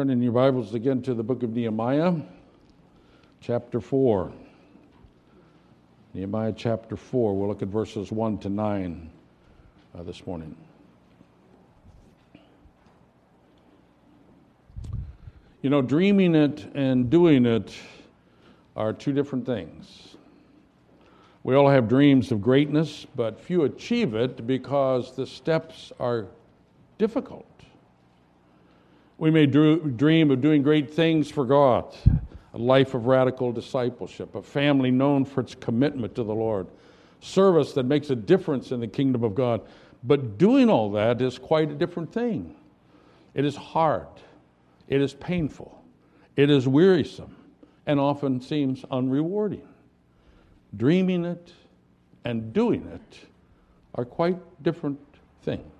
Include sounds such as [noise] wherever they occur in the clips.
Turn in your Bibles again to the book of Nehemiah, chapter 4. Nehemiah chapter 4. We'll look at verses 1 to 9 uh, this morning. You know, dreaming it and doing it are two different things. We all have dreams of greatness, but few achieve it because the steps are difficult. We may dream of doing great things for God, a life of radical discipleship, a family known for its commitment to the Lord, service that makes a difference in the kingdom of God. But doing all that is quite a different thing. It is hard, it is painful, it is wearisome, and often seems unrewarding. Dreaming it and doing it are quite different things.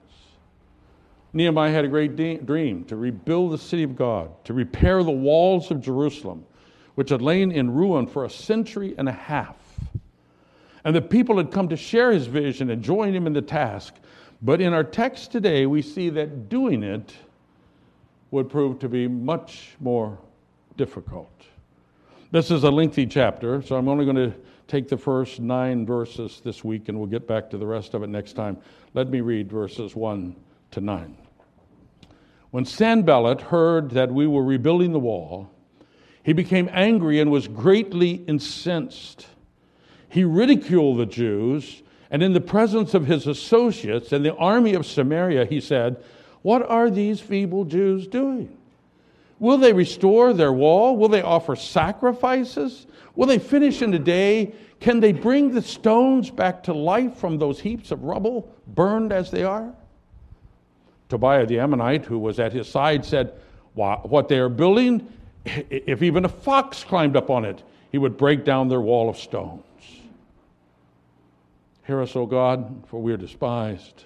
Nehemiah had a great de- dream to rebuild the city of God, to repair the walls of Jerusalem, which had lain in ruin for a century and a half. And the people had come to share his vision and join him in the task. But in our text today, we see that doing it would prove to be much more difficult. This is a lengthy chapter, so I'm only going to take the first nine verses this week and we'll get back to the rest of it next time. Let me read verses 1 to 9. When Sanballat heard that we were rebuilding the wall, he became angry and was greatly incensed. He ridiculed the Jews, and in the presence of his associates and the army of Samaria, he said, What are these feeble Jews doing? Will they restore their wall? Will they offer sacrifices? Will they finish in a day? Can they bring the stones back to life from those heaps of rubble, burned as they are? Tobiah the Ammonite, who was at his side, said, What they are building, if even a fox climbed up on it, he would break down their wall of stones. Hear us, O God, for we are despised.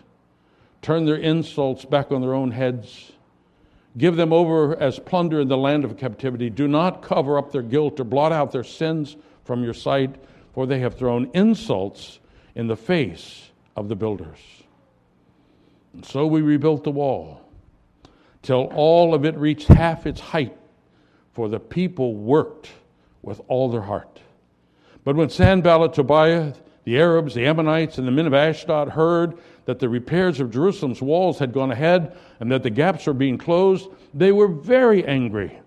Turn their insults back on their own heads. Give them over as plunder in the land of captivity. Do not cover up their guilt or blot out their sins from your sight, for they have thrown insults in the face of the builders. And so we rebuilt the wall till all of it reached half its height, for the people worked with all their heart. But when Sanballat, Tobiah, the Arabs, the Ammonites, and the men of Ashdod heard that the repairs of Jerusalem's walls had gone ahead and that the gaps were being closed, they were very angry.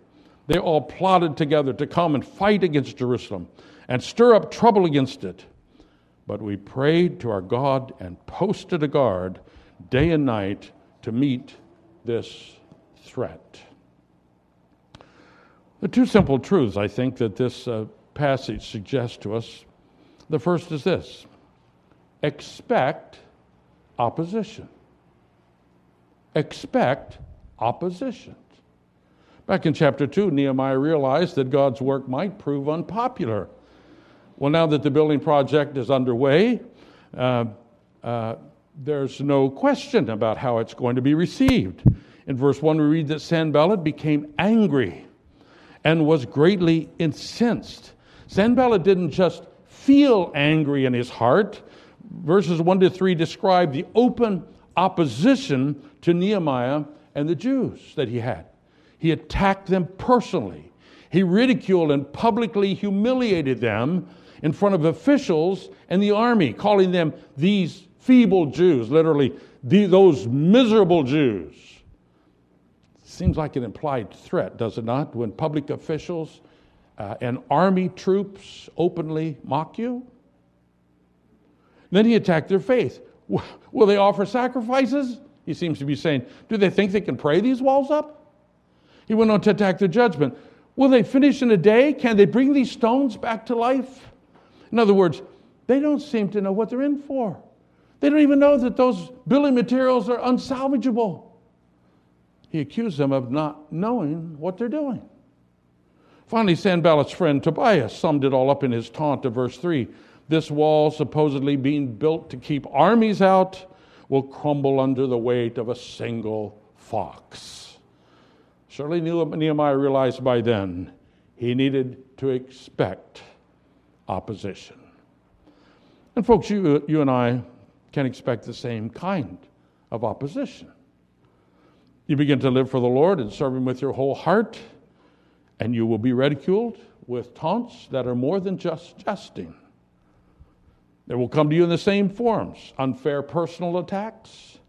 They all plotted together to come and fight against Jerusalem and stir up trouble against it. But we prayed to our God and posted a guard day and night to meet this threat. The two simple truths I think that this uh, passage suggests to us the first is this expect opposition. Expect opposition. Back in chapter 2, Nehemiah realized that God's work might prove unpopular. Well, now that the building project is underway, uh, uh, there's no question about how it's going to be received. In verse 1, we read that Sanballat became angry and was greatly incensed. Sanballat didn't just feel angry in his heart. Verses 1 to 3 describe the open opposition to Nehemiah and the Jews that he had. He attacked them personally. He ridiculed and publicly humiliated them in front of officials and the army, calling them these feeble Jews, literally, the, those miserable Jews. Seems like an implied threat, does it not, when public officials uh, and army troops openly mock you? Then he attacked their faith. Will they offer sacrifices? He seems to be saying, Do they think they can pray these walls up? He went on to attack their judgment. Will they finish in a day? Can they bring these stones back to life? In other words, they don't seem to know what they're in for. They don't even know that those building materials are unsalvageable. He accused them of not knowing what they're doing. Finally, Sanballat's friend Tobiah summed it all up in his taunt of verse 3. This wall, supposedly being built to keep armies out, will crumble under the weight of a single fox. Surely Nehemiah realized by then he needed to expect opposition. And, folks, you, you and I can expect the same kind of opposition. You begin to live for the Lord and serve Him with your whole heart, and you will be ridiculed with taunts that are more than just jesting. They will come to you in the same forms unfair personal attacks,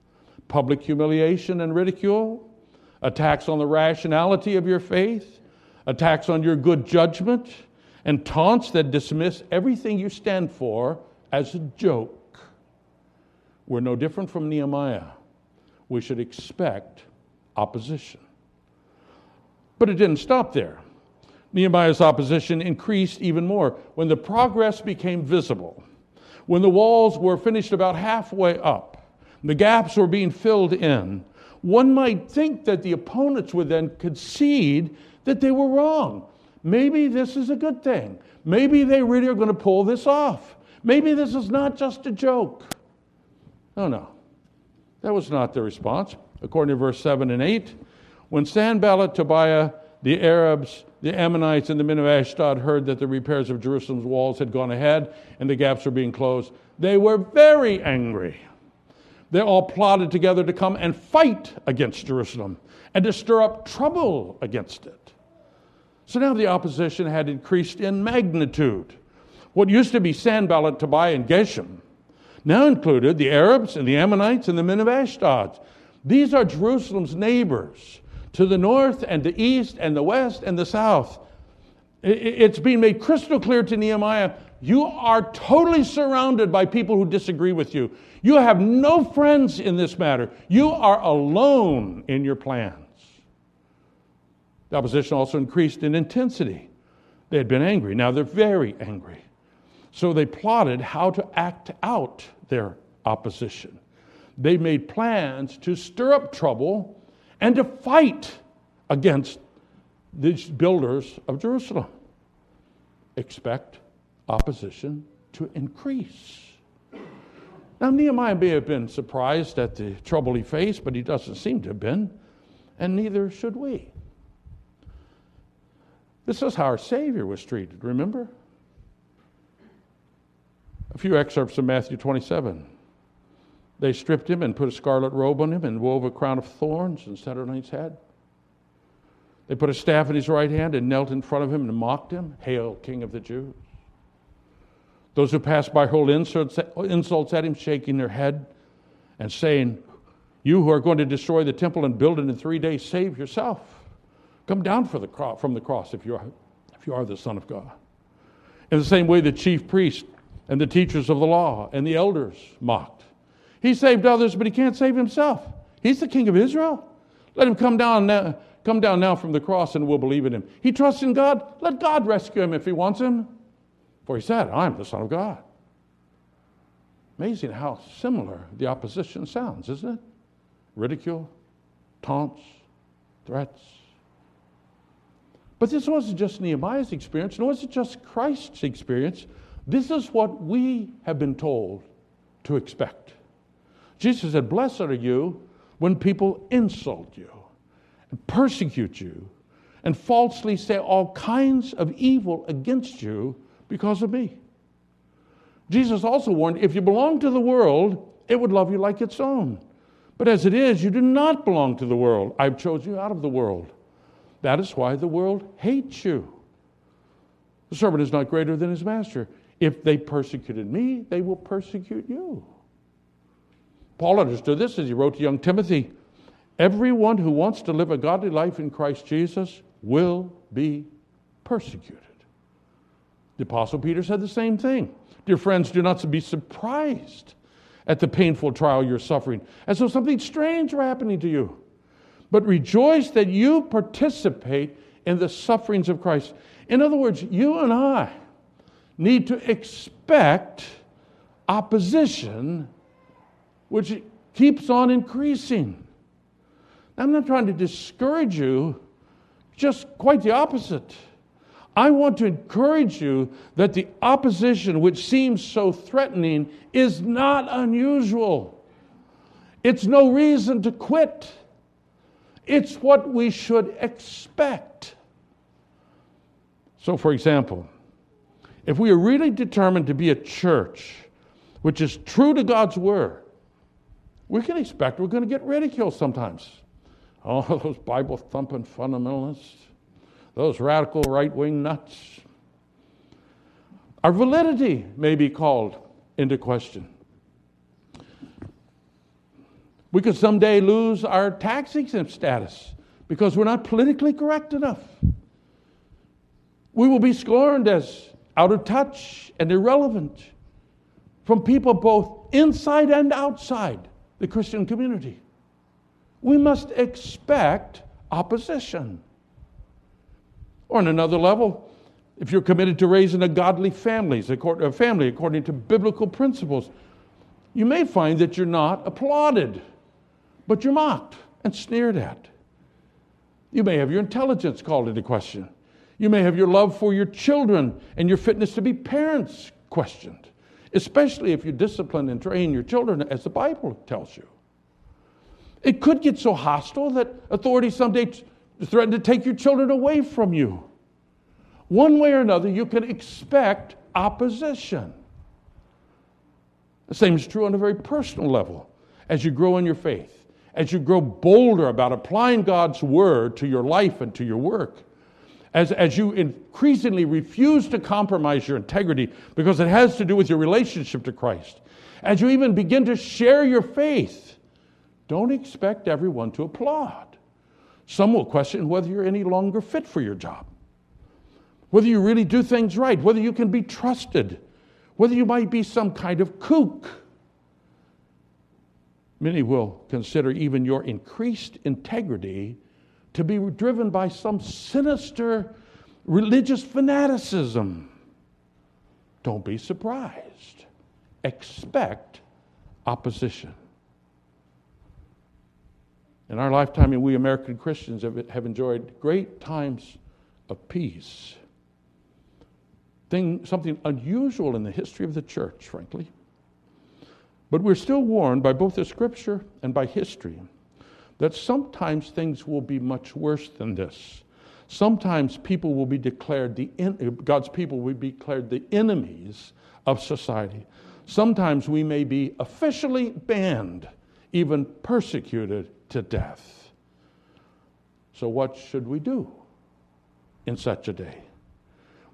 public humiliation and ridicule, attacks on the rationality of your faith, attacks on your good judgment, and taunts that dismiss everything you stand for as a joke. We're no different from Nehemiah. We should expect opposition. But it didn't stop there. Nehemiah's opposition increased even more when the progress became visible, when the walls were finished about halfway up, the gaps were being filled in. One might think that the opponents would then concede that they were wrong. Maybe this is a good thing. Maybe they really are going to pull this off. Maybe this is not just a joke. No, no. That was not the response. According to verse 7 and 8, when Sanballat, Tobiah, the Arabs, the Ammonites, and the men of Ashdod heard that the repairs of Jerusalem's walls had gone ahead and the gaps were being closed, they were very angry. They all plotted together to come and fight against Jerusalem and to stir up trouble against it. So now the opposition had increased in magnitude. What used to be Sanballat, Tobiah, and Geshem now included the Arabs and the Ammonites and the men of Ashdod. These are Jerusalem's neighbors to the north and the east and the west and the south. It's being made crystal clear to Nehemiah you are totally surrounded by people who disagree with you. You have no friends in this matter. You are alone in your plans. The opposition also increased in intensity. They had been angry. Now they're very angry. So they plotted how to act out their opposition. They made plans to stir up trouble and to fight against these builders of Jerusalem. Expect opposition to increase. Now, Nehemiah may have been surprised at the trouble he faced, but he doesn't seem to have been, and neither should we. This is how our Savior was treated, remember? A few excerpts from Matthew 27. They stripped him and put a scarlet robe on him and wove a crown of thorns and set it on his head. They put a staff in his right hand and knelt in front of him and mocked him. Hail, King of the Jews. Those who passed by hurled insults, at him, shaking their head and saying, You who are going to destroy the temple and build it in three days, save yourself. Come down the cro- from the cross if you, are, if you are the Son of God. In the same way, the chief priest and the teachers of the law and the elders mocked. He saved others, but he can't save himself. He's the king of Israel. Let him come down now, come down now from the cross and we'll believe in him. He trusts in God. Let God rescue him if he wants him. For he said, I'm the Son of God. Amazing how similar the opposition sounds, isn't it? Ridicule, taunts, threats. But this wasn't just Nehemiah's experience, nor was it just Christ's experience. This is what we have been told to expect. Jesus said, Blessed are you when people insult you and persecute you and falsely say all kinds of evil against you because of me. Jesus also warned if you belong to the world, it would love you like its own. But as it is, you do not belong to the world. I've chosen you out of the world. That is why the world hates you. The servant is not greater than his master. If they persecuted me, they will persecute you. Paul understood this as he wrote to young Timothy Everyone who wants to live a godly life in Christ Jesus will be persecuted. The Apostle Peter said the same thing. Dear friends, do not be surprised at the painful trial you're suffering, as though something strange were happening to you. But rejoice that you participate in the sufferings of Christ. In other words, you and I need to expect opposition which keeps on increasing. I'm not trying to discourage you, just quite the opposite. I want to encourage you that the opposition, which seems so threatening, is not unusual. It's no reason to quit. It's what we should expect. So, for example, if we are really determined to be a church which is true to God's word, we can expect we're going to get ridiculed sometimes. all [laughs] those Bible thumping fundamentalists, those radical right wing nuts. Our validity may be called into question. We could someday lose our tax exempt status because we're not politically correct enough. We will be scorned as out of touch and irrelevant from people both inside and outside the Christian community. We must expect opposition. Or, on another level, if you're committed to raising a godly families, a family according to biblical principles, you may find that you're not applauded, but you're mocked and sneered at. You may have your intelligence called into question. You may have your love for your children and your fitness to be parents questioned, especially if you discipline and train your children as the Bible tells you. It could get so hostile that authorities someday threaten to take your children away from you. One way or another, you can expect opposition. The same is true on a very personal level. As you grow in your faith, as you grow bolder about applying God's word to your life and to your work, as, as you increasingly refuse to compromise your integrity because it has to do with your relationship to Christ, as you even begin to share your faith, don't expect everyone to applaud. Some will question whether you're any longer fit for your job, whether you really do things right, whether you can be trusted, whether you might be some kind of kook. Many will consider even your increased integrity to be driven by some sinister religious fanaticism. Don't be surprised. Expect opposition. In our lifetime, we American Christians have, enjoyed great times of peace. Thing, something unusual in the history of the church, frankly. But we're still warned by both the scripture and by history that sometimes things will be much worse than this. Sometimes people will be declared the God's people will be declared the enemies of society. Sometimes we may be officially banned, even persecuted to death. So, what should we do in such a day?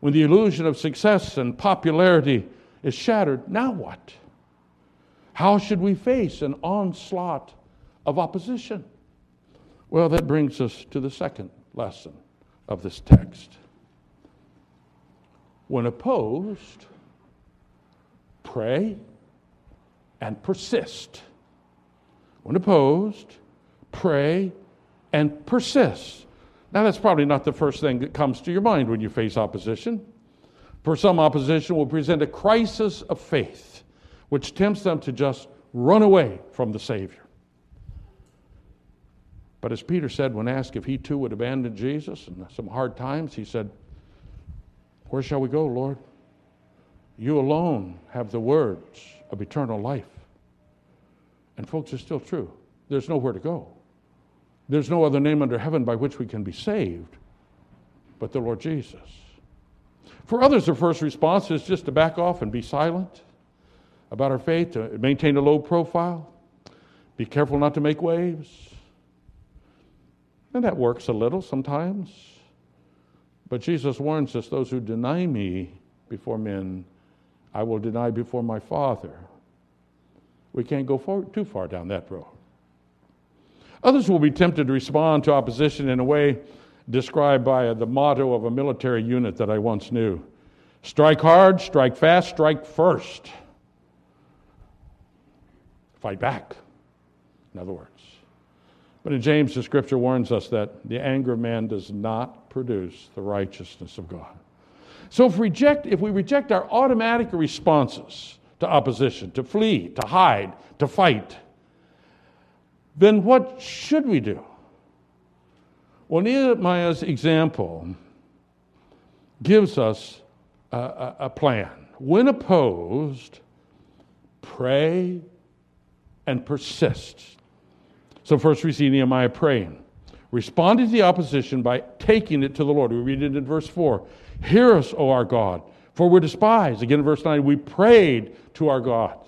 When the illusion of success and popularity is shattered, now what? How should we face an onslaught of opposition? Well, that brings us to the second lesson of this text. When opposed, pray and persist. When opposed, pray, and persist. Now, that's probably not the first thing that comes to your mind when you face opposition. For some, opposition will present a crisis of faith, which tempts them to just run away from the Savior. But as Peter said when asked if he too would abandon Jesus in some hard times, he said, Where shall we go, Lord? You alone have the words of eternal life. And, folks, it's still true. There's nowhere to go. There's no other name under heaven by which we can be saved but the Lord Jesus. For others, their first response is just to back off and be silent about our faith, to maintain a low profile, be careful not to make waves. And that works a little sometimes. But Jesus warns us those who deny me before men, I will deny before my Father. We can't go far, too far down that road. Others will be tempted to respond to opposition in a way described by the motto of a military unit that I once knew strike hard, strike fast, strike first. Fight back, in other words. But in James, the scripture warns us that the anger of man does not produce the righteousness of God. So if, reject, if we reject our automatic responses to opposition, to flee, to hide, to fight, then what should we do? Well, Nehemiah's example gives us a, a, a plan. When opposed, pray and persist. So, first we see Nehemiah praying, responding to the opposition by taking it to the Lord. We read it in verse 4 Hear us, O our God, for we're despised. Again in verse 9, we prayed to our God.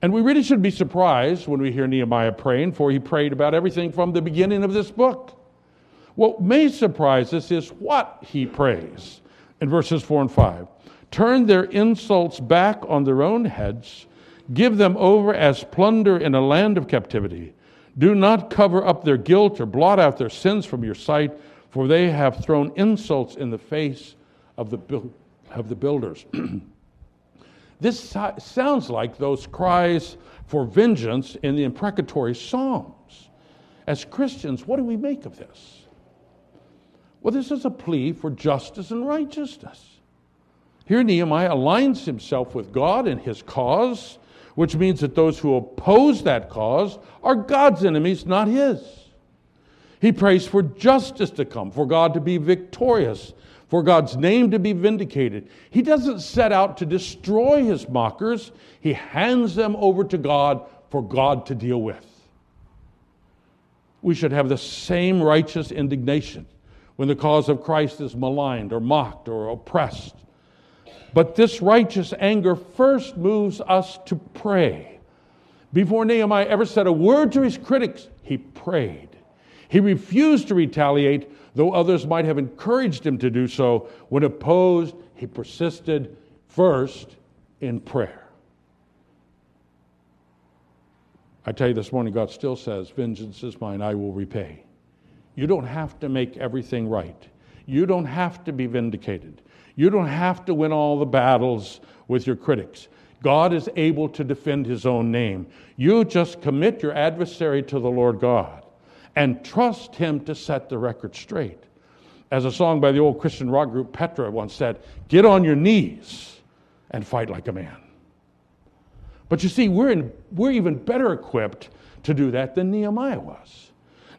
And we really shouldn't be surprised when we hear Nehemiah praying, for he prayed about everything from the beginning of this book. What may surprise us is what he prays in verses 4 and 5. Turn their insults back on their own heads, give them over as plunder in a land of captivity. Do not cover up their guilt or blot out their sins from your sight, for they have thrown insults in the face of the, of the builders. [clears throat] This sounds like those cries for vengeance in the imprecatory Psalms. As Christians, what do we make of this? Well, this is a plea for justice and righteousness. Here, Nehemiah aligns himself with God and his cause, which means that those who oppose that cause are God's enemies, not his. He prays for justice to come, for God to be victorious, for God's name to be vindicated. He doesn't set out to destroy his mockers, he hands them over to God for God to deal with. We should have the same righteous indignation when the cause of Christ is maligned or mocked or oppressed. But this righteous anger first moves us to pray. Before Nehemiah ever said a word to his critics, he prayed. He refused to retaliate, though others might have encouraged him to do so. When opposed, he persisted first in prayer. I tell you this morning, God still says, Vengeance is mine, I will repay. You don't have to make everything right. You don't have to be vindicated. You don't have to win all the battles with your critics. God is able to defend his own name. You just commit your adversary to the Lord God and trust Him to set the record straight. As a song by the old Christian rock group Petra once said, get on your knees and fight like a man. But you see, we're, in, we're even better equipped to do that than Nehemiah was.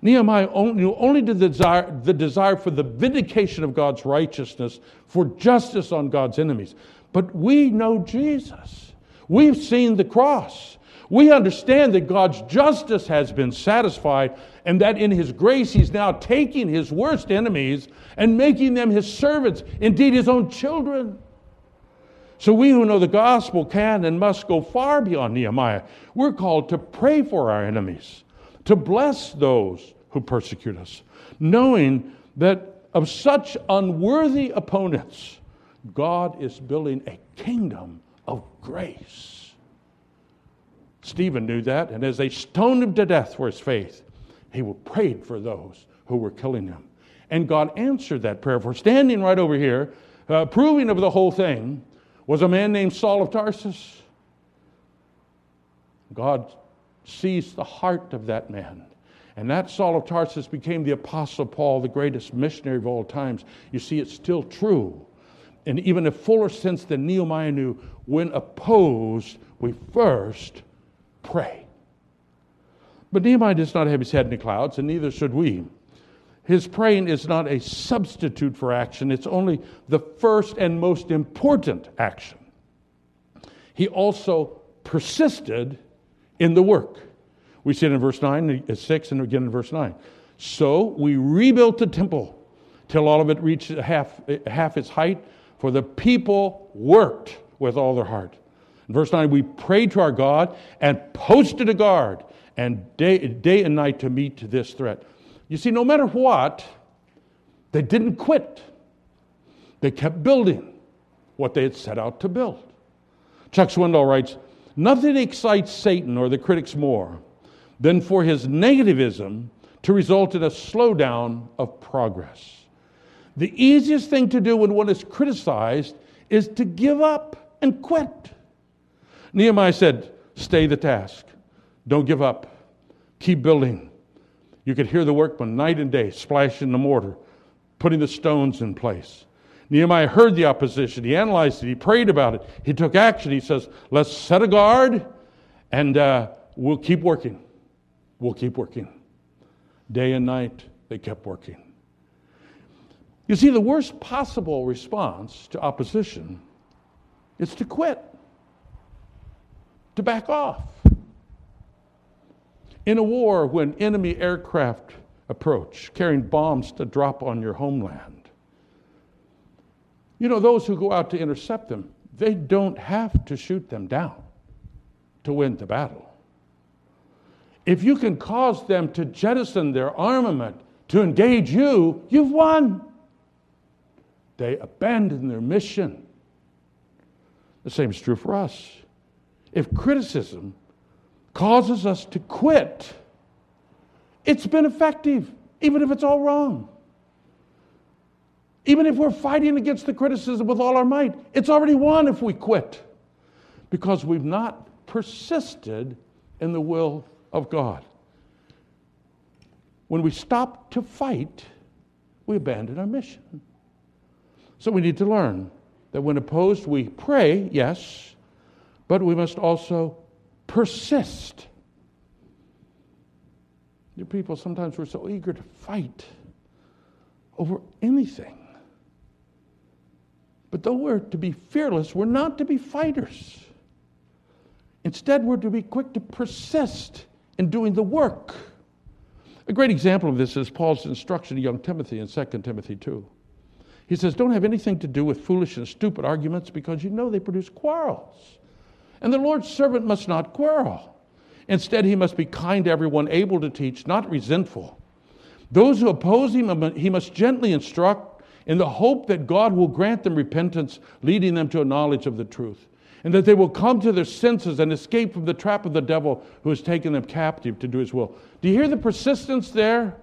Nehemiah only, only the desire, the desire for the vindication of God's righteousness, for justice on God's enemies. But we know Jesus. We've seen the cross. We understand that God's justice has been satisfied and that in His grace He's now taking His worst enemies and making them His servants, indeed His own children. So we who know the gospel can and must go far beyond Nehemiah. We're called to pray for our enemies, to bless those who persecute us, knowing that of such unworthy opponents, God is building a kingdom of grace. Stephen knew that, and as they stoned him to death for his faith, he prayed for those who were killing him. And God answered that prayer. For standing right over here, uh, approving of the whole thing, was a man named Saul of Tarsus. God sees the heart of that man. And that Saul of Tarsus became the Apostle Paul, the greatest missionary of all times. You see, it's still true. And even a fuller sense than Nehemiah knew, when opposed, we first pray. But Nehemiah does not have his head in the clouds, and neither should we. His praying is not a substitute for action, it's only the first and most important action. He also persisted in the work. We see it in verse 9, uh, 6, and again in verse 9. So we rebuilt the temple till all of it reached half, half its height, for the people worked with all their heart. In verse 9, we prayed to our God and posted a guard and day, day and night to meet this threat. You see, no matter what, they didn't quit. They kept building what they had set out to build. Chuck Swindoll writes Nothing excites Satan or the critics more than for his negativism to result in a slowdown of progress. The easiest thing to do when one is criticized is to give up and quit. Nehemiah said, Stay the task. Don't give up. Keep building. You could hear the workmen night and day splashing the mortar, putting the stones in place. Nehemiah heard the opposition. He analyzed it. He prayed about it. He took action. He says, Let's set a guard and uh, we'll keep working. We'll keep working. Day and night, they kept working. You see, the worst possible response to opposition is to quit to back off. In a war, when enemy aircraft approach, carrying bombs to drop on your homeland, you know, those who go out to intercept them, they don't have to shoot them down. to win the battle. If you can cause them to jettison their armament to engage you, you've won. They abandon their mission. The same is true for us. If criticism causes us to quit, it's been effective, even if it's all wrong. Even if we're fighting against the criticism with all our might, it's already won if we quit because we've not persisted in the will of God. When we stop to fight, we abandon our mission. So we need to learn that when opposed, we pray, yes, but we must also persist. Dear people, sometimes we're so eager to fight over anything. But though we're to be fearless, we're not to be fighters. Instead, we're to be quick to persist in doing the work. A great example of this is Paul's instruction to young Timothy in 2 Timothy 2. He says, Don't have anything to do with foolish and stupid arguments because you know they produce quarrels. And the Lord's servant must not quarrel. Instead, he must be kind to everyone, able to teach, not resentful. Those who oppose him, he must gently instruct in the hope that God will grant them repentance, leading them to a knowledge of the truth, and that they will come to their senses and escape from the trap of the devil who has taken them captive to do his will. Do you hear the persistence there?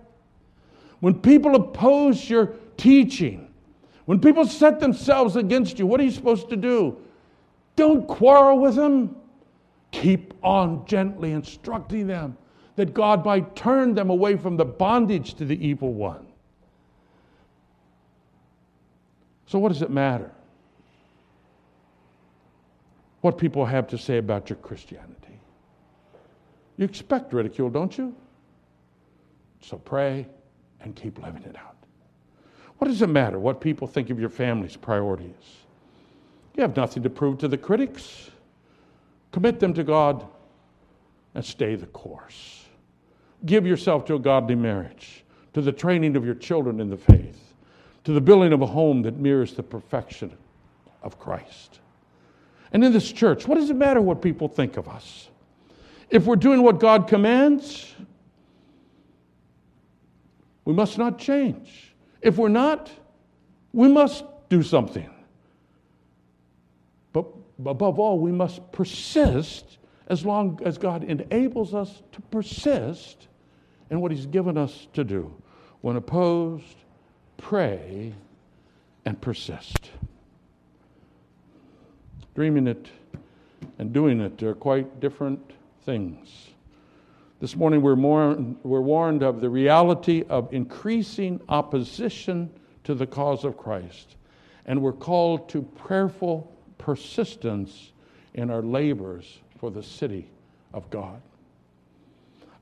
When people oppose your teaching, when people set themselves against you, what are you supposed to do? Don't quarrel with them. Keep on gently instructing them that God might turn them away from the bondage to the evil one. So, what does it matter? What people have to say about your Christianity. You expect ridicule, don't you? So pray and keep living it out. What does it matter what people think of your family's priorities? You have nothing to prove to the critics. Commit them to God and stay the course. Give yourself to a godly marriage, to the training of your children in the faith, to the building of a home that mirrors the perfection of Christ. And in this church, what does it matter what people think of us? If we're doing what God commands, we must not change. If we're not, we must do something But above all, we must persist as long as God enables us to persist in what He's given us to do. When opposed, pray and persist. Dreaming it and doing it are quite different things. This morning, we're, more, we're warned of the reality of increasing opposition to the cause of Christ, and we're called to prayerful persistence in our labors for the city of God.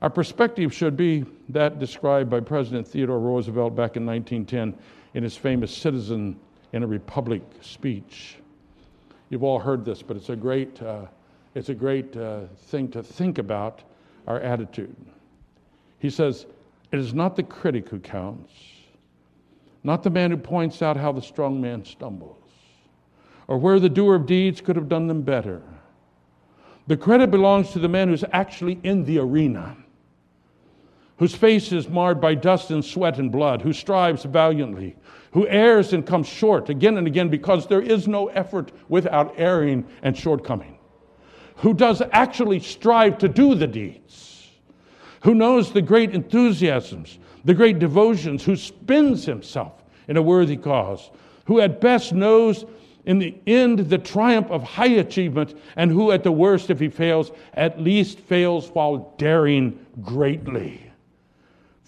Our perspective should be that described by President Theodore Roosevelt back in 1910 in his famous Citizen in a Republic speech. You've all heard this, but it's a great, uh, it's a great uh, thing to think about our attitude. He says, It is not the critic who counts, not the man who points out how the strong man stumbles or where the doer of deeds could have done them better. The credit belongs to the man who's actually in the arena, whose face is marred by dust and sweat and blood, who strives valiantly, who errs and comes short again and again because there is no effort without erring and shortcoming, who does actually strive to do the deeds, who knows the great enthusiasms, the great devotions, who spends himself in a worthy cause, who at best knows in the end the triumph of high achievement, and who, at the worst, if he fails, at least fails while daring greatly.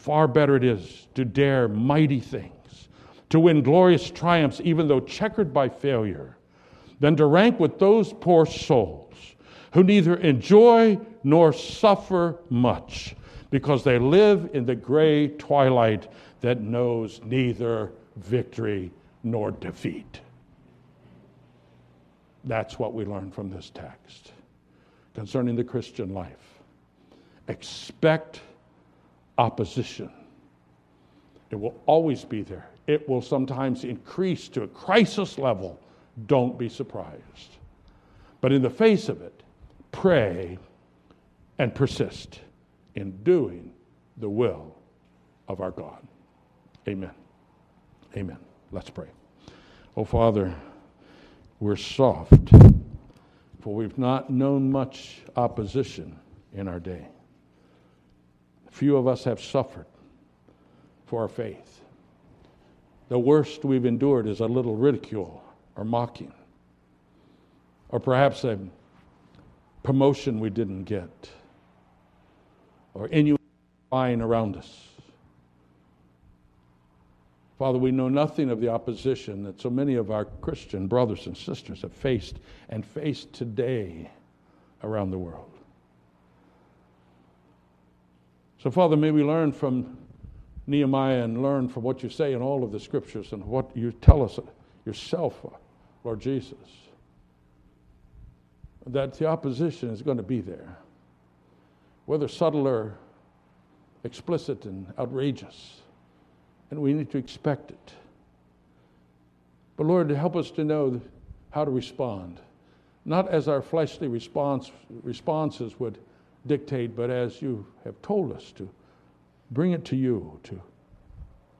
Far better it is to dare mighty things, to win glorious triumphs, even though checkered by failure, than to rank with those poor souls who neither enjoy nor suffer much because they live in the gray twilight that knows neither victory nor defeat. That's what we learn from this text concerning the Christian life. Expect opposition. It will always be there. It will sometimes increase to a crisis level. Don't be surprised. But in the face of it, pray, and persist in doing the will of our God. Amen. Amen. Let's pray. Oh, Father, we're soft, for we've not known much opposition in our day. Few of us have suffered for our faith. The worst we've endured is a little ridicule or mocking, or perhaps a promotion we didn't get, or innuendo lying around us. Father, we know nothing of the opposition that so many of our Christian brothers and sisters have faced and face today around the world. So, Father, may we learn from Nehemiah and learn from what you say in all of the scriptures and what you tell us yourself, Lord Jesus, that the opposition is going to be there, whether subtle or explicit and outrageous, and we need to expect it. But Lord, help us to know how to respond, not as our fleshly response, responses would dictate, but as you have told us to bring it to you, to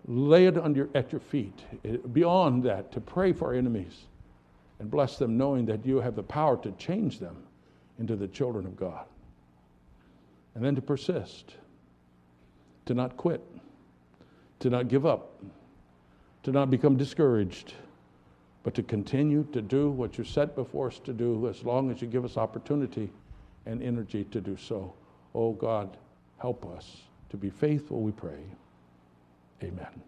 lay it under, at your feet. Eh, beyond that, to pray for enemies and bless them, knowing that you have the power to change them into the children of God. And then to persist, to not quit, to not give up, to not become discouraged, but to continue to do what you set before us to do as long as you give us opportunity and energy to do so. Oh God, help us to be faithful, we pray. Amen.